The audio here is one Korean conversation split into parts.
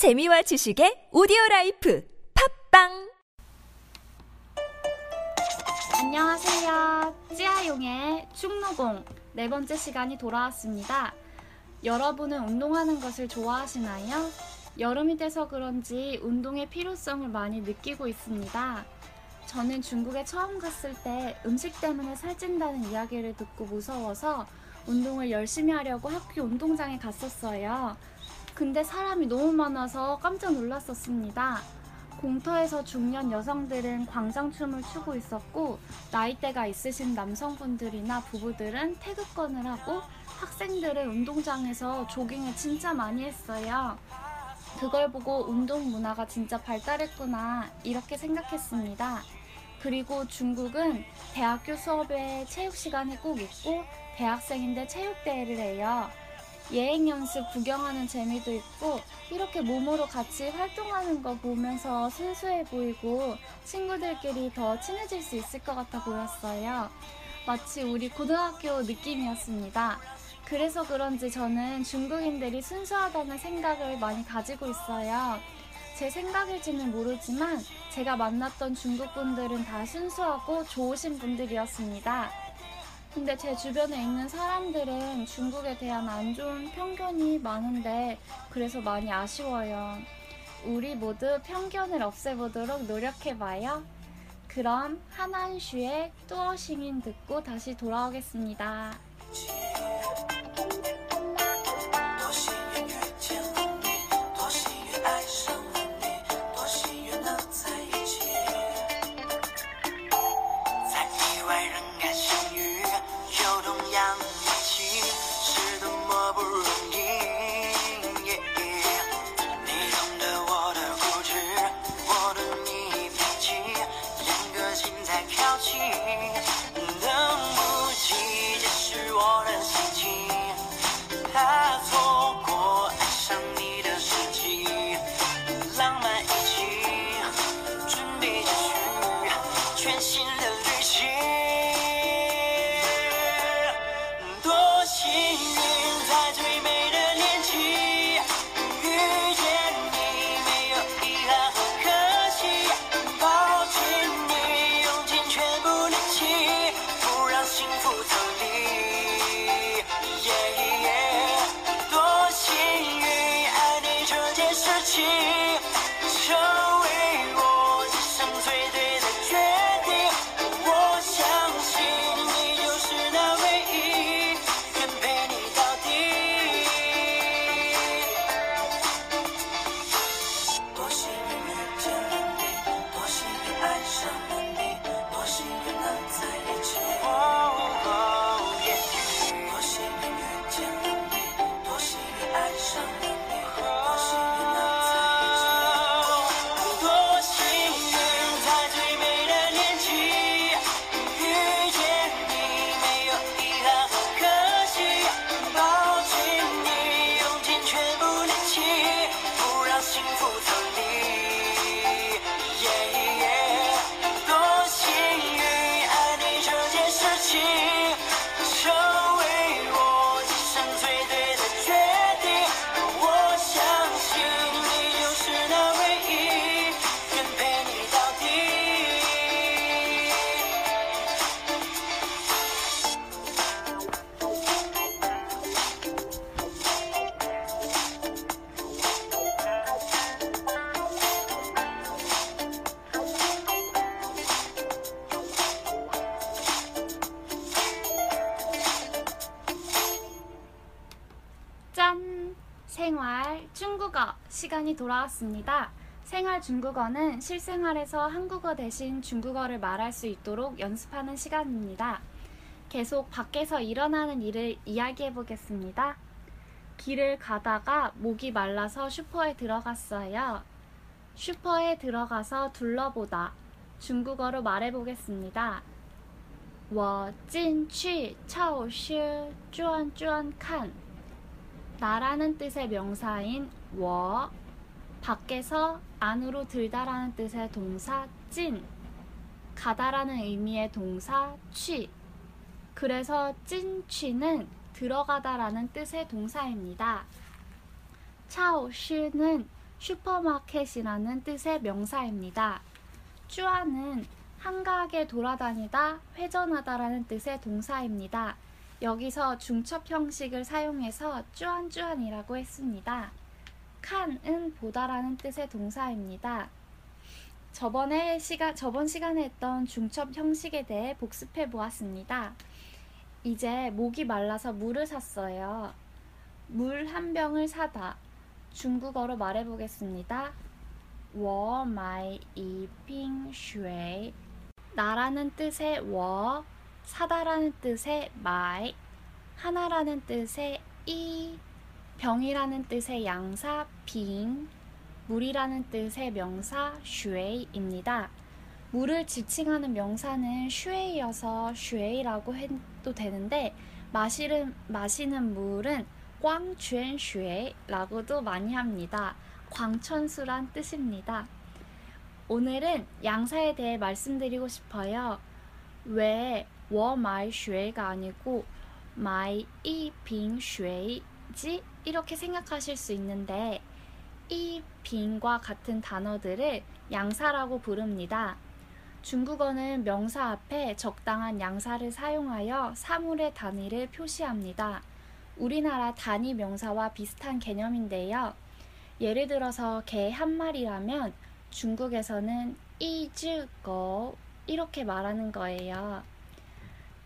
재미와 지식의 오디오 라이프 팟빵 안녕하세요. 찌아용의 중노공 네 번째 시간이 돌아왔습니다. 여러분은 운동하는 것을 좋아하시나요? 여름이 돼서 그런지 운동의 필요성을 많이 느끼고 있습니다. 저는 중국에 처음 갔을 때 음식 때문에 살찐다는 이야기를 듣고 무서워서 운동을 열심히 하려고 학교 운동장에 갔었어요. 근데 사람이 너무 많아서 깜짝 놀랐었습니다. 공터에서 중년 여성들은 광장춤을 추고 있었고 나이대가 있으신 남성분들이나 부부들은 태극권을 하고 학생들은 운동장에서 조깅을 진짜 많이 했어요. 그걸 보고 운동 문화가 진짜 발달했구나 이렇게 생각했습니다. 그리고 중국은 대학교 수업에 체육 시간이 꼭 있고 대학생인데 체육대회를 해요. 예행 연습 구경하는 재미도 있고 이렇게 몸으로 같이 활동하는 거 보면서 순수해 보이고 친구들끼리 더 친해질 수 있을 것 같아 보였어요. 마치 우리 고등학교 느낌이었습니다. 그래서 그런지 저는 중국인들이 순수하다는 생각을 많이 가지고 있어요. 제 생각일지는 모르지만 제가 만났던 중국 분들은 다 순수하고 좋으신 분들이었습니다. 근데 제 주변에 있는 사람들은 중국에 대한 안 좋은 편견이 많은데 그래서 많이 아쉬워요. 우리 모두 편견을 없애보도록 노력해봐요. 그럼 하난슈의 뚜어싱인 듣고 다시 돌아오겠습니다. 생활 중국어 시간이 돌아왔습니다. 생활 중국어는 실생활에서 한국어 대신 중국어를 말할 수 있도록 연습하는 시간입니다. 계속 밖에서 일어나는 일을 이야기해 보겠습니다. 길을 가다가 목이 말라서 슈퍼에 들어갔어요. 슈퍼에 들어가서 둘러보다 중국어로 말해 보겠습니다. 我进去超市转转看 나라는 뜻의 명사인 워 밖에서 안으로 들다라는 뜻의 동사 찐 가다라는 의미의 동사 취 그래서 찐 취는 들어가다라는 뜻의 동사입니다. 차오시는 슈퍼마켓이라는 뜻의 명사입니다. 쭈아는 한가하게 돌아다니다 회전하다라는 뜻의 동사입니다. 여기서 중첩 형식을 사용해서 쭈안쭈안이라고 했습니다. 칸은 보다라는 뜻의 동사입니다. 저번에 시간, 저번 시간에 했던 중첩 형식에 대해 복습해 보았습니다. 이제 목이 말라서 물을 샀어요. 물 한 병을 사다. 중국어로 말해 보겠습니다. 我买一瓶水. 나라는 뜻의 我, 사다라는 뜻의 买, 하나라는 뜻의 이, 병이라는 뜻의 양사 瓶, 물이라는 뜻의 명사 水입니다. 물을 지칭하는 명사는 水여서 水라고 해도 되는데 마시는, 마시는 물은 矿泉水라고도 많이 합니다. 광천수란 뜻입니다. 오늘은 양사에 대해 말씀드리고 싶어요. 왜 我买水가 아니고 买一瓶水지 이렇게 생각하실 수 있는데 이 瓶과 같은 단어들을 양사라고 부릅니다. 중국어는 명사 앞에 적당한 양사를 사용하여 사물의 단위를 표시합니다. 우리나라 단위 명사와 비슷한 개념인데요. 예를 들어서 개 한 마리라면 중국에서는 이즈거 이렇게 말하는 거예요.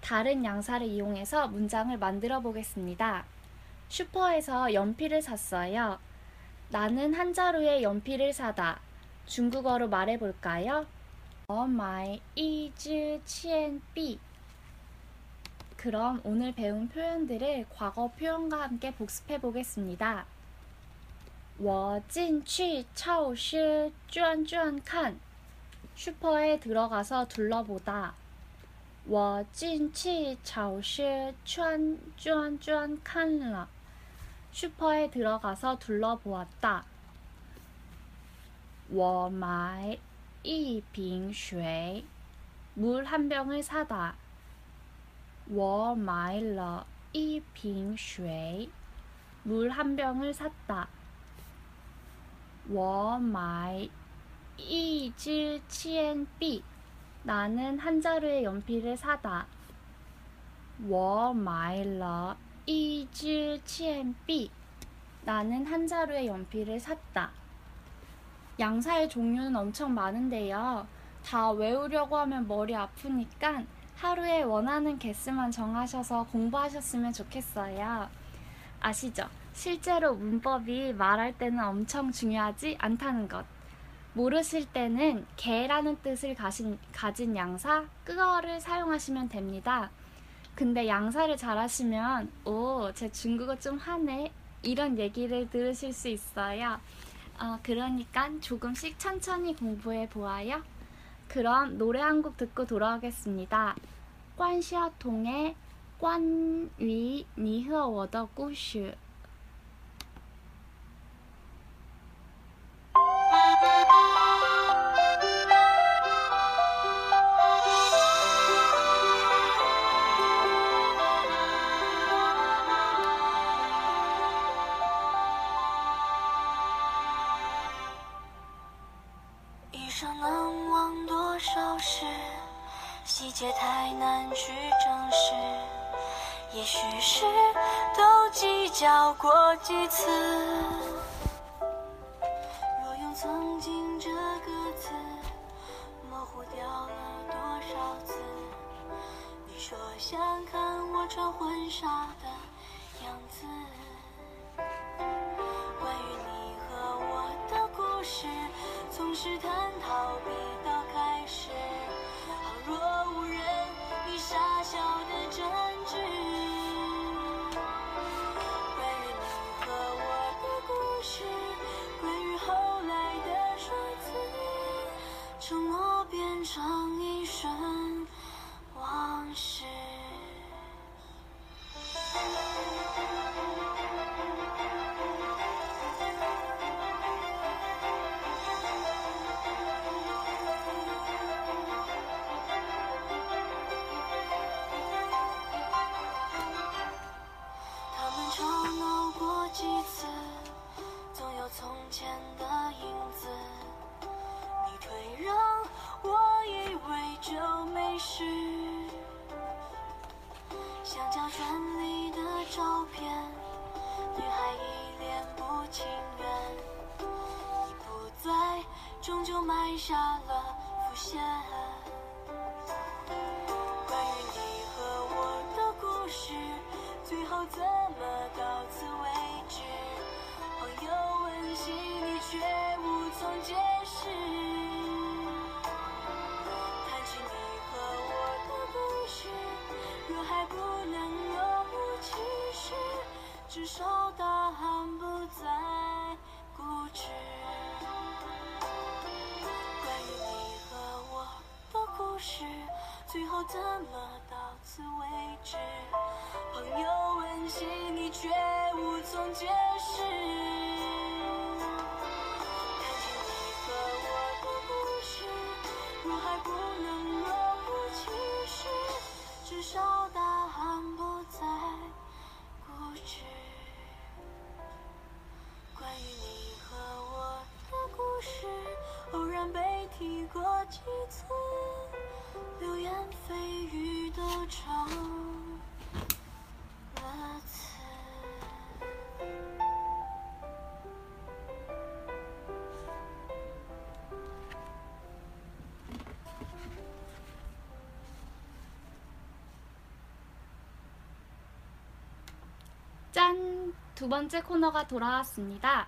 다른 양사를 이용해서 문장을 만들어 보겠습니다. 슈퍼에서 연필을 샀어요. 나는 한 자루의 연필을 사다. 중국어로 말해 볼까요? 我买一支铅笔. 그럼 오늘 배운 표현들을 과거 표현과 함께 복습해 보겠습니다. 我进去超市转转看. 슈퍼에 들어가서 둘러보다. 我进去超市转转转看了. 슈퍼에 들어가서 둘러보았다. 我买一瓶水. 물 한 병을 사다. 我买了一瓶水. 물 한 병을 샀다. 我买一支铅笔. 나는 한 자루의 연필을 사다. 我买了 一支铅笔. 나는 한 자루의 연필을 샀다. 양사의 종류는 엄청 많은데요. 다 외우려고 하면 머리 아프니까 하루에 원하는 개수만 정하셔서 공부하셨으면 좋겠어요. 아시죠? 실제로 문법이 말할 때는 엄청 중요하지 않다는 것. 모르실 때는 개라는 뜻을 가진, 가진 양사, 끄어를 사용하시면 됩니다. 근데 양사를 잘하시면 오, 제 중국어 좀 하네 이런 얘기를 들으실 수 있어요. 어, 그러니까 조금씩 천천히 공부해 보아요. 그럼 노래 한 곡 듣고 돌아오겠습니다. 관시아통의 관위 니허 워더 꾸슈 想看我穿婚纱的样子。关于你和我的故事，从试探逃避到开始，旁若无人，你傻笑的真挚。关于你和我的故事，关于后来的说辞，承诺变成埋下了伏线。关于你和我的故事，最后怎么到此为止？朋友温馨，你却无从解怎么到此为止？朋友温馨，你却无从解释。谈起你和我的故事，若还不能若无其事，至少答案不再固执。关于你和我的故事，偶然被提过几次， 流言蜚语都成了词。 짠! 두 번째 코너가 돌아왔습니다.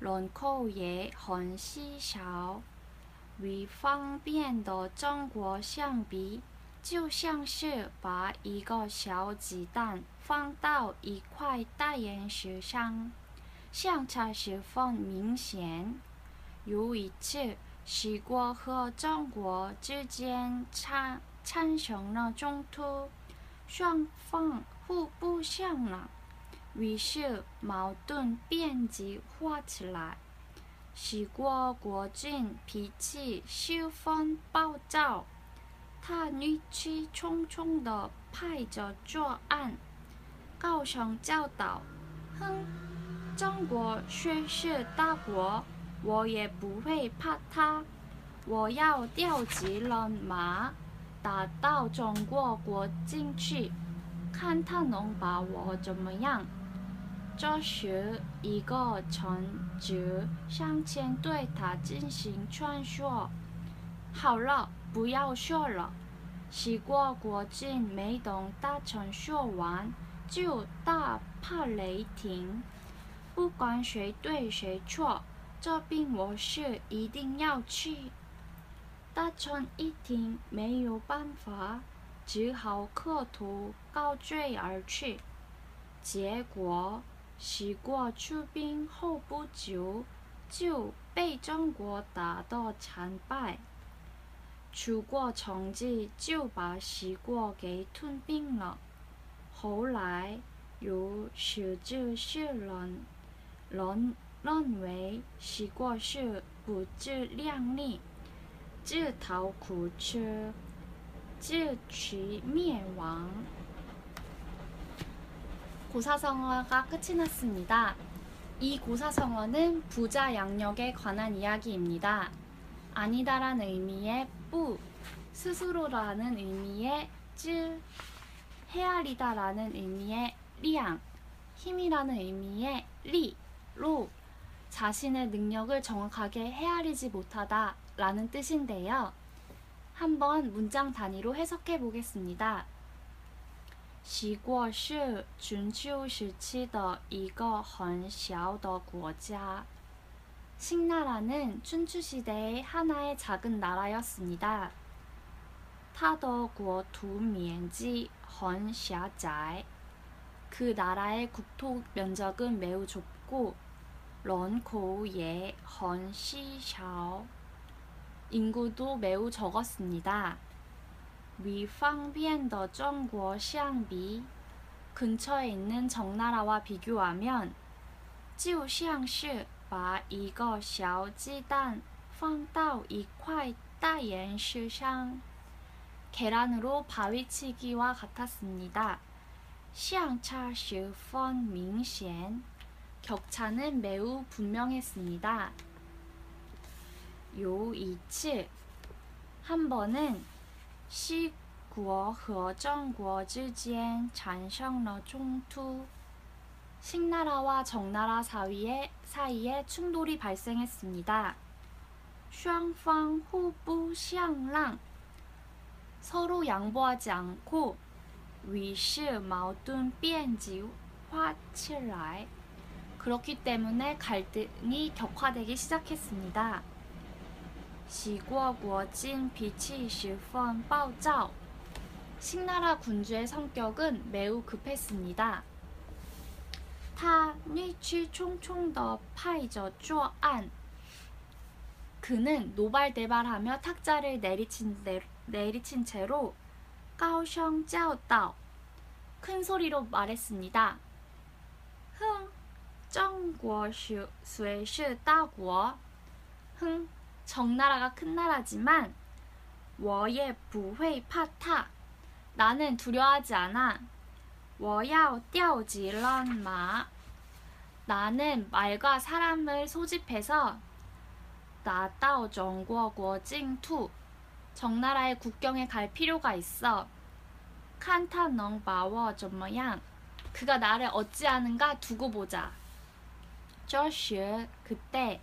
人口也很稀少。与方便的中国相比，就像是把一个小鸡蛋放到一块大岩石上，相差十分明显。有一次，西国和中国之间产产生了冲突，双方互不相让，于是矛盾便激化起来。西国国君脾气十分暴躁，他怒气冲冲地拍着桌案，高声叫道：“哼，中国虽是大国，我也不会怕他。我要调集人马，打到中国国境去，看他能把我怎么样。”这时，一个臣子上前对他进行劝说：“好了，不要说了。”西国国君没等大臣说完，就大发雷霆：“不管谁对谁错，这病我是一定要去。”大臣一听没有办法，只好磕头告罪而去。结果，西国出兵后不久，就被中国打到惨败。楚国从此就把西国给吞并了。后来有史志士人认认为西国是不自量力，自讨苦吃，自取灭亡。 고사성어가 끝이 났습니다. 이 고사성어는 부자 양력에 관한 이야기입니다. 아니다라는 의미의 뿌, 스스로라는 의미의 쯔, 헤아리다라는 의미의 리앙, 힘이라는 의미의 리, 로, 자신의 능력을 정확하게 헤아리지 못하다 라는 뜻인데요. 한번 문장 단위로 해석해 보겠습니다. 西国是春秋时期的一个很小的国家。 신나라는 춘추 시대의 하나의 작은 나라였습니다. 它的国土面积很狭窄. 그 나라의 국토 면적은 매우 좁고 人口也很稀少. 인구도 매우 적었습니다. 위방비엔더 정구어 시앙비 근처에 있는 정나라와 비교하면 지우시앙시 바 이거 샤오지단 펑다오 이콰이 따옌시샹 계란으로 바위치기와 같았습니다. 시앙차 시펀 밍시엔 격차는 매우 분명했습니다. 요이츠 한 번은 시구어和 정구어 之间产生了冲突 식나라와 정나라 사이에, 사이에 충돌이 발생했습니다. 双方互不相让 서로 양보하지 않고 于是矛盾变激化起来 그렇기 때문에 갈등이 격화되기 시작했습니다. 시고 구어진 빛이 실펀 빠우짜오. 신나라 군주의 성격은 매우 급했습니다. 타 니치 총총 더 파이저 쪼안 그는 노발대발하며 탁자를 내리친, 내, 내리친 채로 까오셩 짜오따오 큰 소리로 말했습니다. 흥, 정구어 수에시 따구어 정나라가 큰 나라지만 워예 부회 파타. 나는 두려워하지 않아. 워야오 띠아오지런 마. 나는 말과 사람을 소집해서 나따오 정구어구어 찡투. 정나라의 국경에 갈 필요가 있어. 칸타 넝 마워 점모양. 그가 나를 어찌하는가 두고 보자. 저슈 그때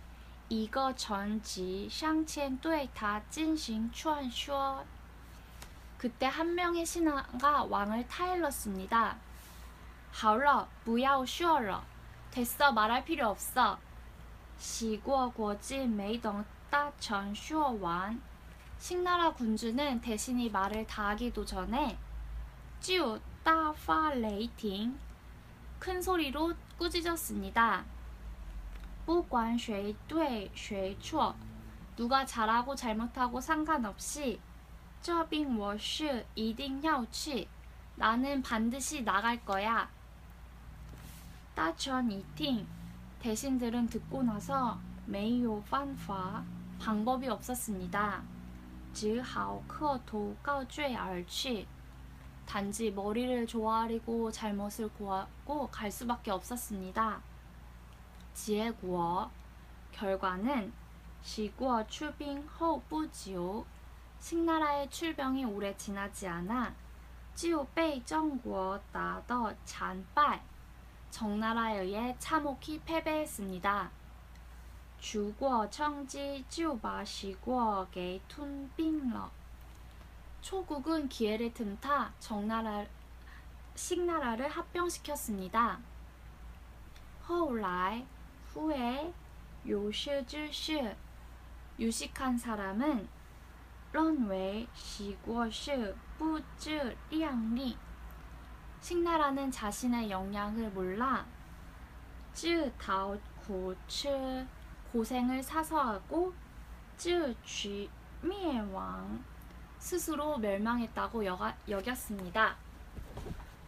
一个臣级上前对他进行劝说. 그때 한 명의 신하가 왕을 타일렀습니다. 好了,不要说了. 됐어, 말할 필요 없어. 洗过国境没等大臣说完. 식나라 군주는 대신이 말을 다 하기도 전에 就大发雷霆큰 소리로 꾸짖었습니다. 不管谁对谁错 누가 잘하고 잘못하고 상관없이 这病我是一定要去 나는 반드시 나갈 거야. 大臣一听 대신들은 듣고 나서 没有办法 방법이 없었습니다. 只好磕头告罪而去. 단지 머리를 조아리고 잘못을 고하고 갈 수밖에 없었습니다. 结果 결과는 시구어 출빙 허부지요 신나라의 출병이 오래 지나지 않아 지오베이 정구어 나더 잔빨 정나라에 의해 참혹히 패배했습니다. 주구어 청지 지오바 시구어 게 툰빙러 초국은 기회를 틈타 정나라 식나라를 합병시켰습니다. 허울라이 후에 요시지시 유식한 사람은 认为 시구어是 不自量力 식나라는 자신의 역량을 몰라 自讨苦吃 고생을 사서하고 自取 灭亡 스스로 멸망했다고 여가, 여겼습니다.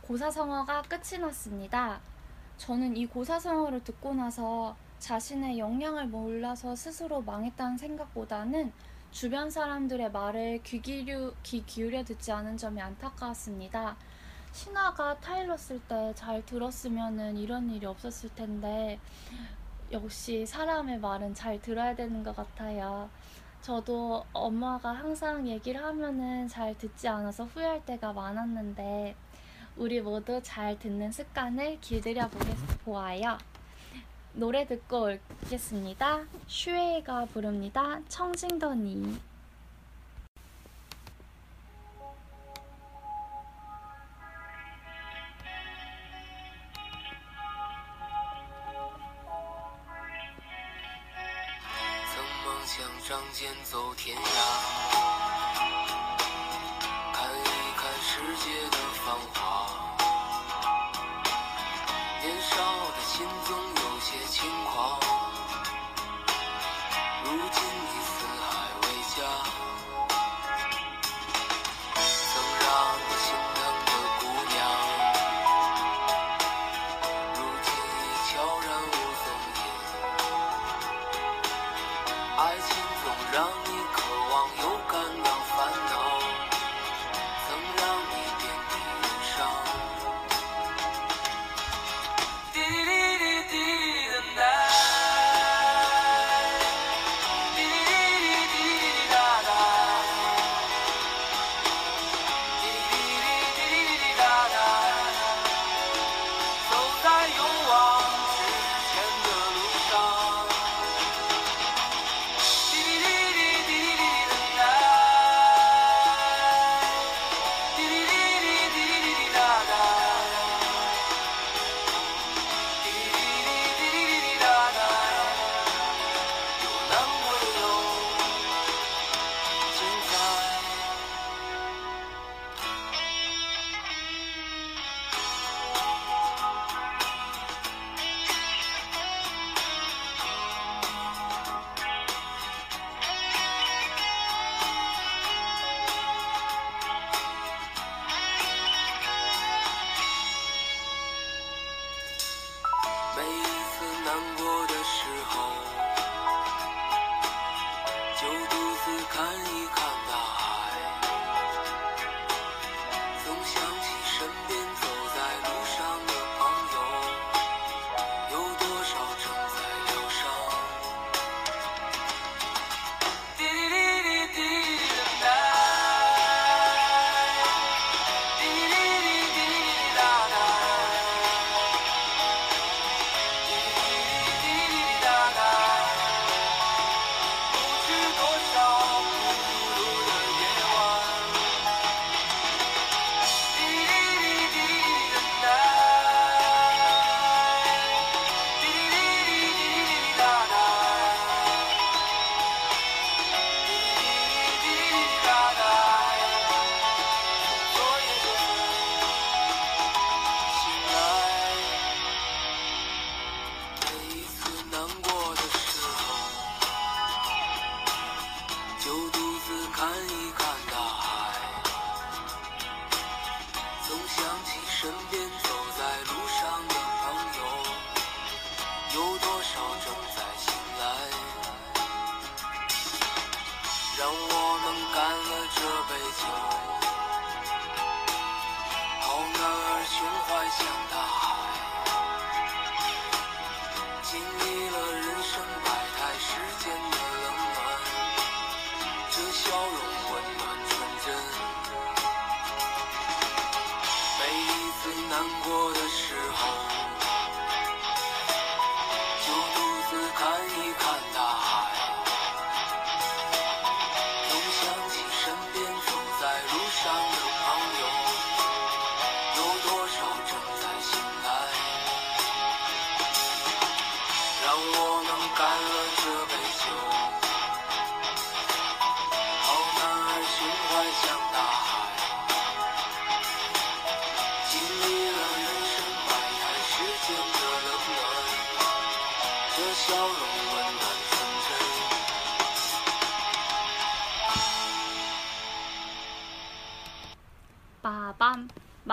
고사성어가 끝이 났습니다. 저는 이 고사성어를 듣고 나서 자신의 역량을 몰라서 스스로 망했다는 생각보다는 주변 사람들의 말을 귀, 기류, 귀 기울여 듣지 않은 점이 안타까웠습니다. 신화가 타일렀을 때 잘 들었으면 이런 일이 없었을 텐데 역시 사람의 말은 잘 들어야 되는 것 같아요. 저도 엄마가 항상 얘기를 하면은 잘 듣지 않아서 후회할 때가 많았는데 우리 모두 잘 듣는 습관을 길들여 보아요. 노래 듣고 오겠습니다. 슈에이가 부릅니다. 청진더니 Oh.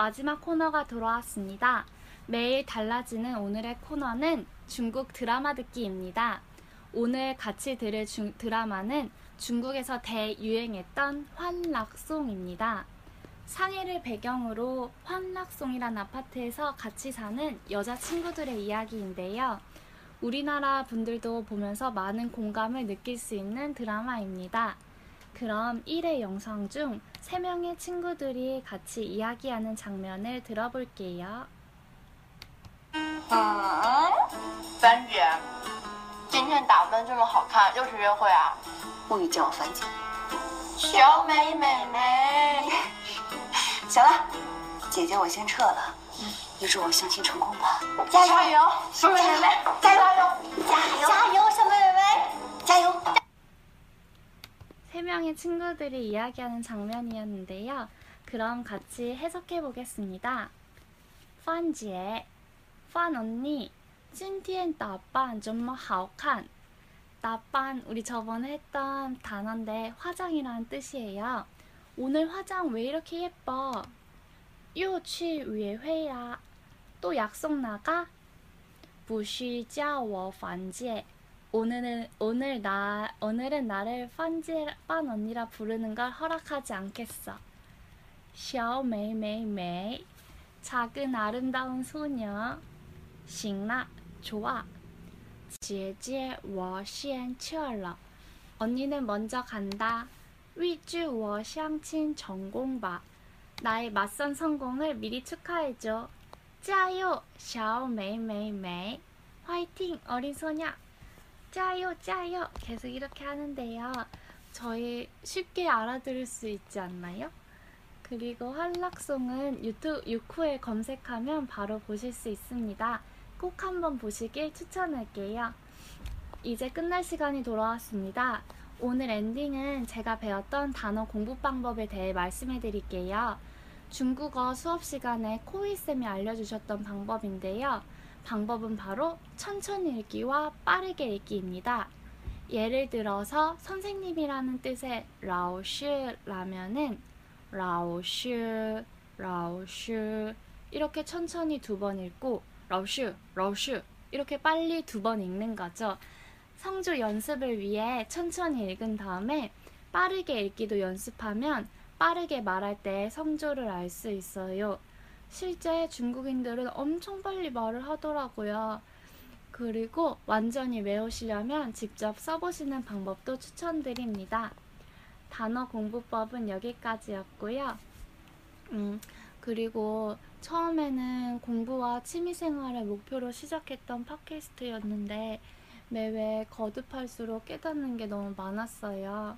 마지막 코너가 돌아왔습니다. 매일 달라지는 오늘의 코너는 중국 드라마 듣기입니다. 오늘 같이 들을 중- 드라마는 중국에서 대유행했던 환락송입니다. 상해를 배경으로 환락송이란 아파트에서 같이 사는 여자친구들의 이야기인데요. 우리나라 분들도 보면서 많은 공감을 느낄 수 있는 드라마입니다. 그럼 1회 영상 중 3명의 친구들이 같이 이야기하는 장면을 들어볼게요. 嗯，樊姐，今天打扮这么好看，又是约会啊？不许叫我樊姐。小美美眉，行了，姐姐我先撤了，你祝我相亲成功吧。加油，小美美眉，加油，加油！加油，小美美眉，加油！ 세 명의 친구들이 이야기하는 장면이었는데요. 그럼 같이 해석해 보겠습니다. 펀지에 펀 언니, 찐티엔 따빤 좀뭐 하오칸. 따빤 우리 저번에 했던 단어인데 화장이라는 뜻이에요. 오늘 화장 왜 이렇게 예뻐? 요취 위에 회야. 또 약속 나가? 부시 짜워 반지에. 오늘은 오늘 나 오늘은 나를 펀지 빤 언니라 부르는 걸 허락하지 않겠어. 샤오 메이 메이 메이 작은 아름다운 소녀 싱나 좋아. 제제 워시엔 치얼러 언니는 먼저 간다. 위주 워샹친 전공바 나의 맞선 성공을 미리 축하해줘. 짜요 샤오 메이 메이 메이 화이팅 어린 소녀. 짜요 짜요. 계속 이렇게 하는데요. 저희 쉽게 알아들을 수 있지 않나요? 그리고 한락송은 유튜브 유쿠에 검색하면 바로 보실 수 있습니다. 꼭 한번 보시길 추천할게요. 이제 끝날 시간이 돌아왔습니다. 오늘 엔딩은 제가 배웠던 단어 공부 방법에 대해 말씀해 드릴게요. 중국어 수업 시간에 코이쌤이 알려주셨던 방법인데요. 방법은 바로 천천히 읽기와 빠르게 읽기입니다. 예를 들어서 선생님이라는 뜻의 라오슈라면은 라오슈 라오슈 이렇게 천천히 두 번 읽고 라오슈 라오슈 이렇게 빨리 두 번 읽는 거죠. 성조 연습을 위해 천천히 읽은 다음에 빠르게 읽기도 연습하면 빠르게 말할 때 성조를 알 수 있어요. 실제 중국인들은 엄청 빨리 말을 하더라고요. 그리고 완전히 외우시려면 직접 써보시는 방법도 추천드립니다. 단어 공부법은 여기까지였고요. 음, 그리고 처음에는 공부와 취미생활을 목표로 시작했던 팟캐스트였는데 매회 거듭할수록 깨닫는 게 너무 많았어요.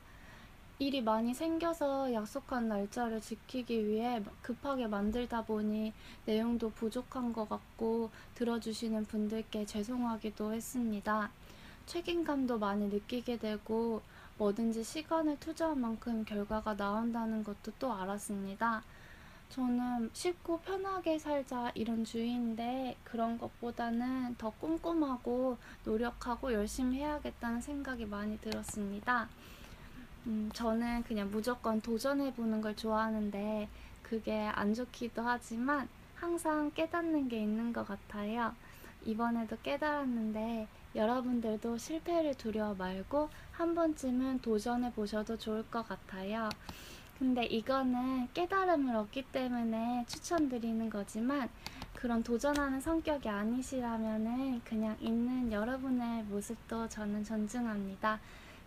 일이 많이 생겨서 약속한 날짜를 지키기 위해 급하게 만들다 보니 내용도 부족한 것 같고 들어주시는 분들께 죄송하기도 했습니다. 책임감도 많이 느끼게 되고 뭐든지 시간을 투자한 만큼 결과가 나온다는 것도 또 알았습니다. 저는 쉽고 편하게 살자 이런 주의인데 그런 것보다는 더 꼼꼼하고 노력하고 열심히 해야겠다는 생각이 많이 들었습니다. 음, 저는 그냥 무조건 도전해보는 걸 좋아하는데 그게 안 좋기도 하지만 항상 깨닫는 게 있는 것 같아요. 이번에도 깨달았는데 여러분들도 실패를 두려워 말고 한 번쯤은 도전해 보셔도 좋을 것 같아요. 근데 이거는 깨달음을 얻기 때문에 추천드리는 거지만 그런 도전하는 성격이 아니시라면은 그냥 있는 여러분의 모습도 저는 존중합니다.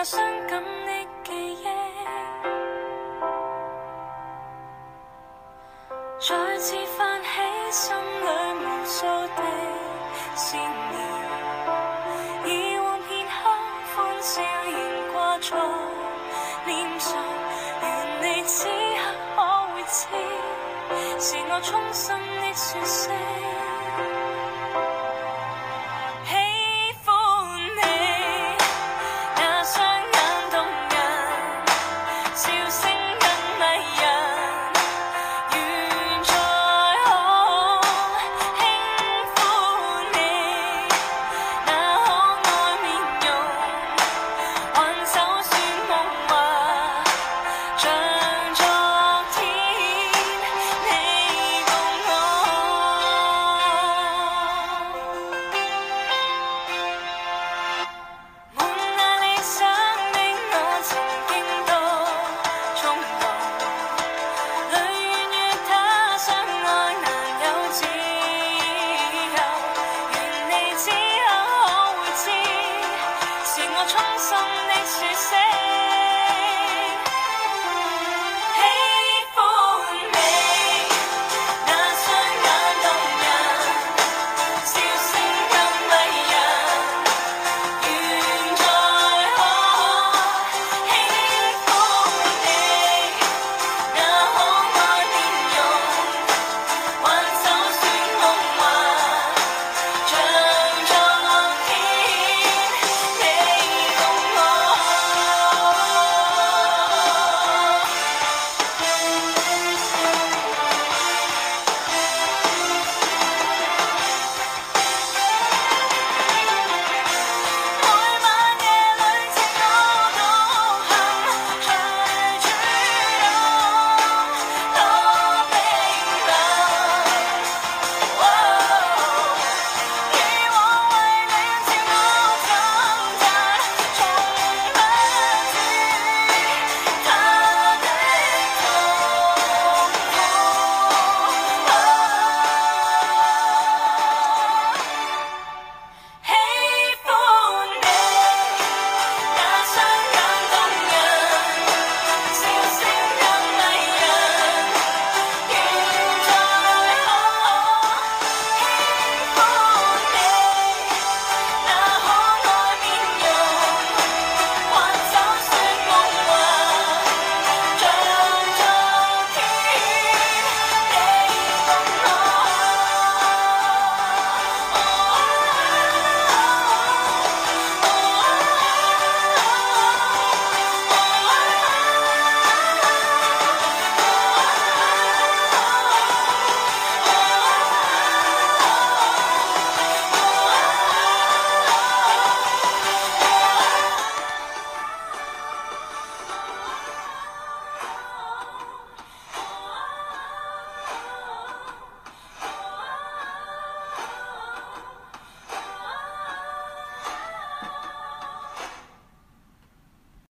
那傷感的記憶，再次泛起心里无数的思念。以往片刻歡笑仍掛在臉上，愿你此刻可會知，是我衷心的説聲。